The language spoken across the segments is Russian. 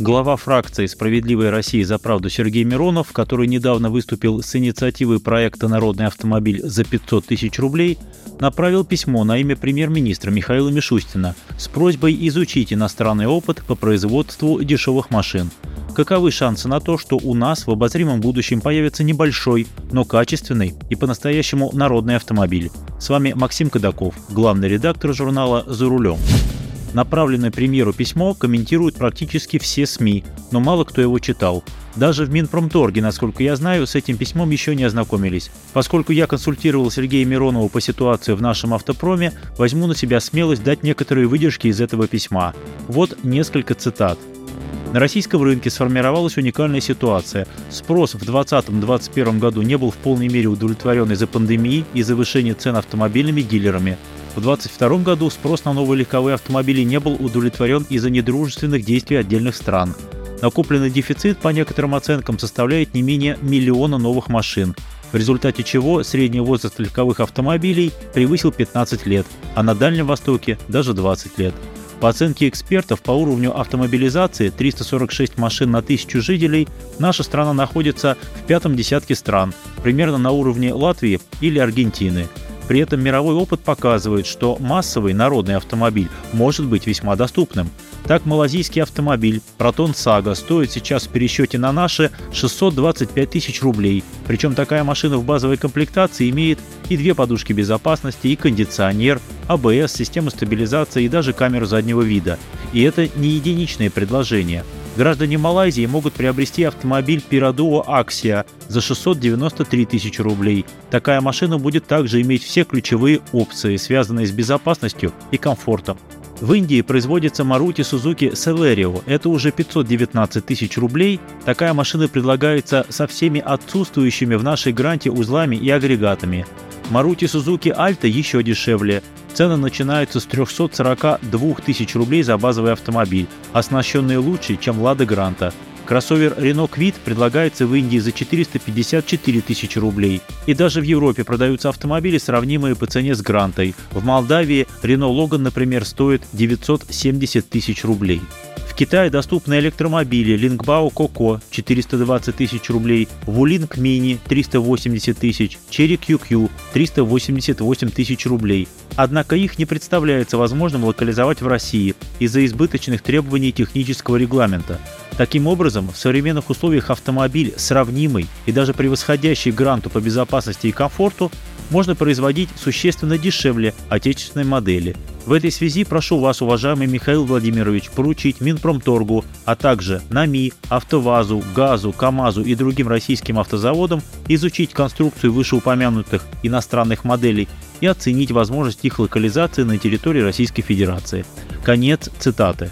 Глава фракции «Справедливая Россия за правду» Сергей Миронов, который недавно выступил с инициативой проекта «Народный автомобиль за 500 тысяч рублей», направил письмо на имя премьер-министра Михаила Мишустина с просьбой изучить иностранный опыт по производству дешевых машин. Каковы шансы на то, что у нас в обозримом будущем появится небольшой, но качественный и по-настоящему народный автомобиль? С вами Максим Кадаков, главный редактор журнала «За рулем». Направленное премьеру письмо комментируют практически все СМИ, но мало кто его читал. Даже в Минпромторге, насколько я знаю, с этим письмом еще не ознакомились. Поскольку я консультировал Сергея Миронова по ситуации в нашем автопроме, возьму на себя смелость дать некоторые выдержки из этого письма. Вот несколько цитат. На российском рынке сформировалась уникальная ситуация. Спрос в 2020-2021 году не был в полной мере удовлетворен из-за пандемии и завышения цен автомобильными дилерами. В 2022 году спрос на новые легковые автомобили не был удовлетворен из-за недружественных действий отдельных стран. Накопленный дефицит, по некоторым оценкам, составляет не менее миллиона новых машин, в результате чего средний возраст легковых автомобилей превысил 15 лет, а на Дальнем Востоке даже 20 лет. По оценке экспертов, по уровню автомобилизации 346 машин на тысячу жителей наша страна находится в пятом десятке стран, примерно на уровне Латвии или Аргентины – при этом мировой опыт показывает, что массовый народный автомобиль может быть весьма доступным. Так, малазийский автомобиль Proton Saga стоит сейчас в пересчете на наши 625 тысяч рублей. Причем такая машина в базовой комплектации имеет и две подушки безопасности, и кондиционер, АБС, систему стабилизации и даже камеру заднего вида. И это не единичное предложение – Граждане Малайзии могут приобрести автомобиль Piraduo Axia за 693 тысячи рублей. Такая машина будет также иметь все ключевые опции, связанные с безопасностью и комфортом. В Индии производится Maruti Suzuki Celerio. Это уже 519 тысяч рублей. Такая машина предлагается со всеми отсутствующими в нашей гранте узлами и агрегатами. Maruti Suzuki Alta еще дешевле. Цены начинаются с 342 тысяч рублей за базовый автомобиль, оснащенный лучше, чем Лада Гранта. Кроссовер Renault Kwid предлагается в Индии за 454 тысячи рублей. И даже в Европе продаются автомобили, сравнимые по цене с Грантой. В Молдавии Renault Logan, например, стоит 970 тысяч рублей. Китае доступны электромобили Лингбао Коко 420 тысяч рублей, Вулинг Мини 380 тысяч, Черри QQ 388 тысяч рублей. Однако их не представляется возможным локализовать в России из-за избыточных требований технического регламента. Таким образом, в современных условиях автомобиль, сравнимый и даже превосходящий гранту по безопасности и комфорту, можно производить существенно дешевле отечественной модели. В этой связи прошу вас, уважаемый Михаил Владимирович, поручить Минпромторгу, а также НАМИ, АвтоВАЗу, ГАЗу, КАМАЗу и другим российским автозаводам изучить конструкцию вышеупомянутых иностранных моделей и оценить возможность их локализации на территории Российской Федерации. Конец цитаты.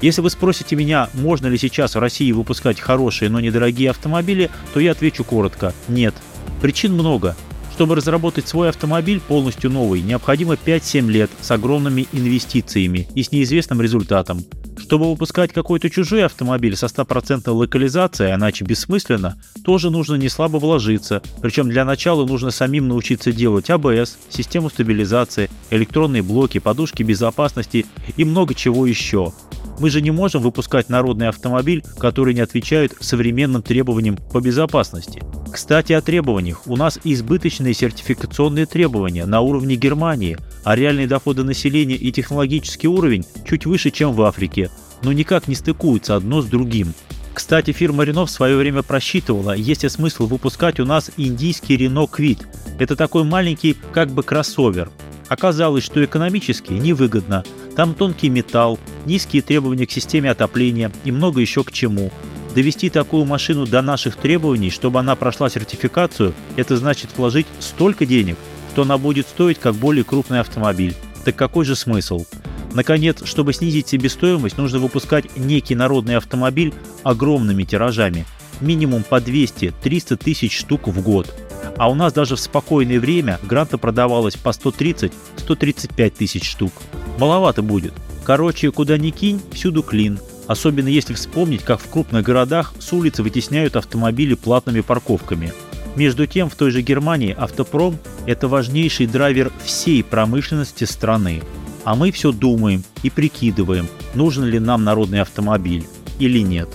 Если вы спросите меня, можно ли сейчас в России выпускать хорошие, но недорогие автомобили, то я отвечу коротко – нет. Причин много. Чтобы разработать свой автомобиль полностью новый, необходимо 5-7 лет с огромными инвестициями и с неизвестным результатом. Чтобы выпускать какой-то чужой автомобиль со 100% локализацией, иначе бессмысленно, тоже нужно не слабо вложиться. Причем для начала нужно самим научиться делать АБС, систему стабилизации, электронные блоки, подушки безопасности и много чего еще. Мы же не можем выпускать народный автомобиль, который не отвечает современным требованиям по безопасности. Кстати, о требованиях. У нас избыточные сертификационные требования на уровне Германии, а реальные доходы населения и технологический уровень чуть выше, чем в Африке, но никак не стыкуются одно с другим. Кстати, фирма Renault в свое время просчитывала, есть ли смысл выпускать у нас индийский Renault Kwid. Это такой маленький как бы кроссовер. Оказалось, что экономически невыгодно. Там тонкий металл, низкие требования к системе отопления и много еще к чему. Довести такую машину до наших требований, чтобы она прошла сертификацию, это значит вложить столько денег, что она будет стоить как более крупный автомобиль. Так какой же смысл? Наконец, чтобы снизить себестоимость, нужно выпускать некий народный автомобиль огромными тиражами. минимум по 200-300 тысяч штук в год. А у нас даже в спокойное время гранта продавалось по 130-135 тысяч штук. Маловато будет. Короче, куда ни кинь, всюду клин. Особенно если вспомнить, как в крупных городах с улицы вытесняют автомобили платными парковками. Между тем, в той же Германии автопром – это важнейший драйвер всей промышленности страны. А мы все думаем и прикидываем, нужен ли нам народный автомобиль или нет.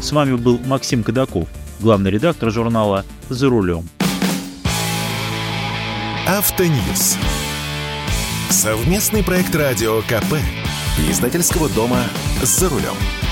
С вами был Максим Кадаков, главный редактор журнала «За рулем». Автоньюз. Совместный проект радио КП. Издательского дома «За рулем».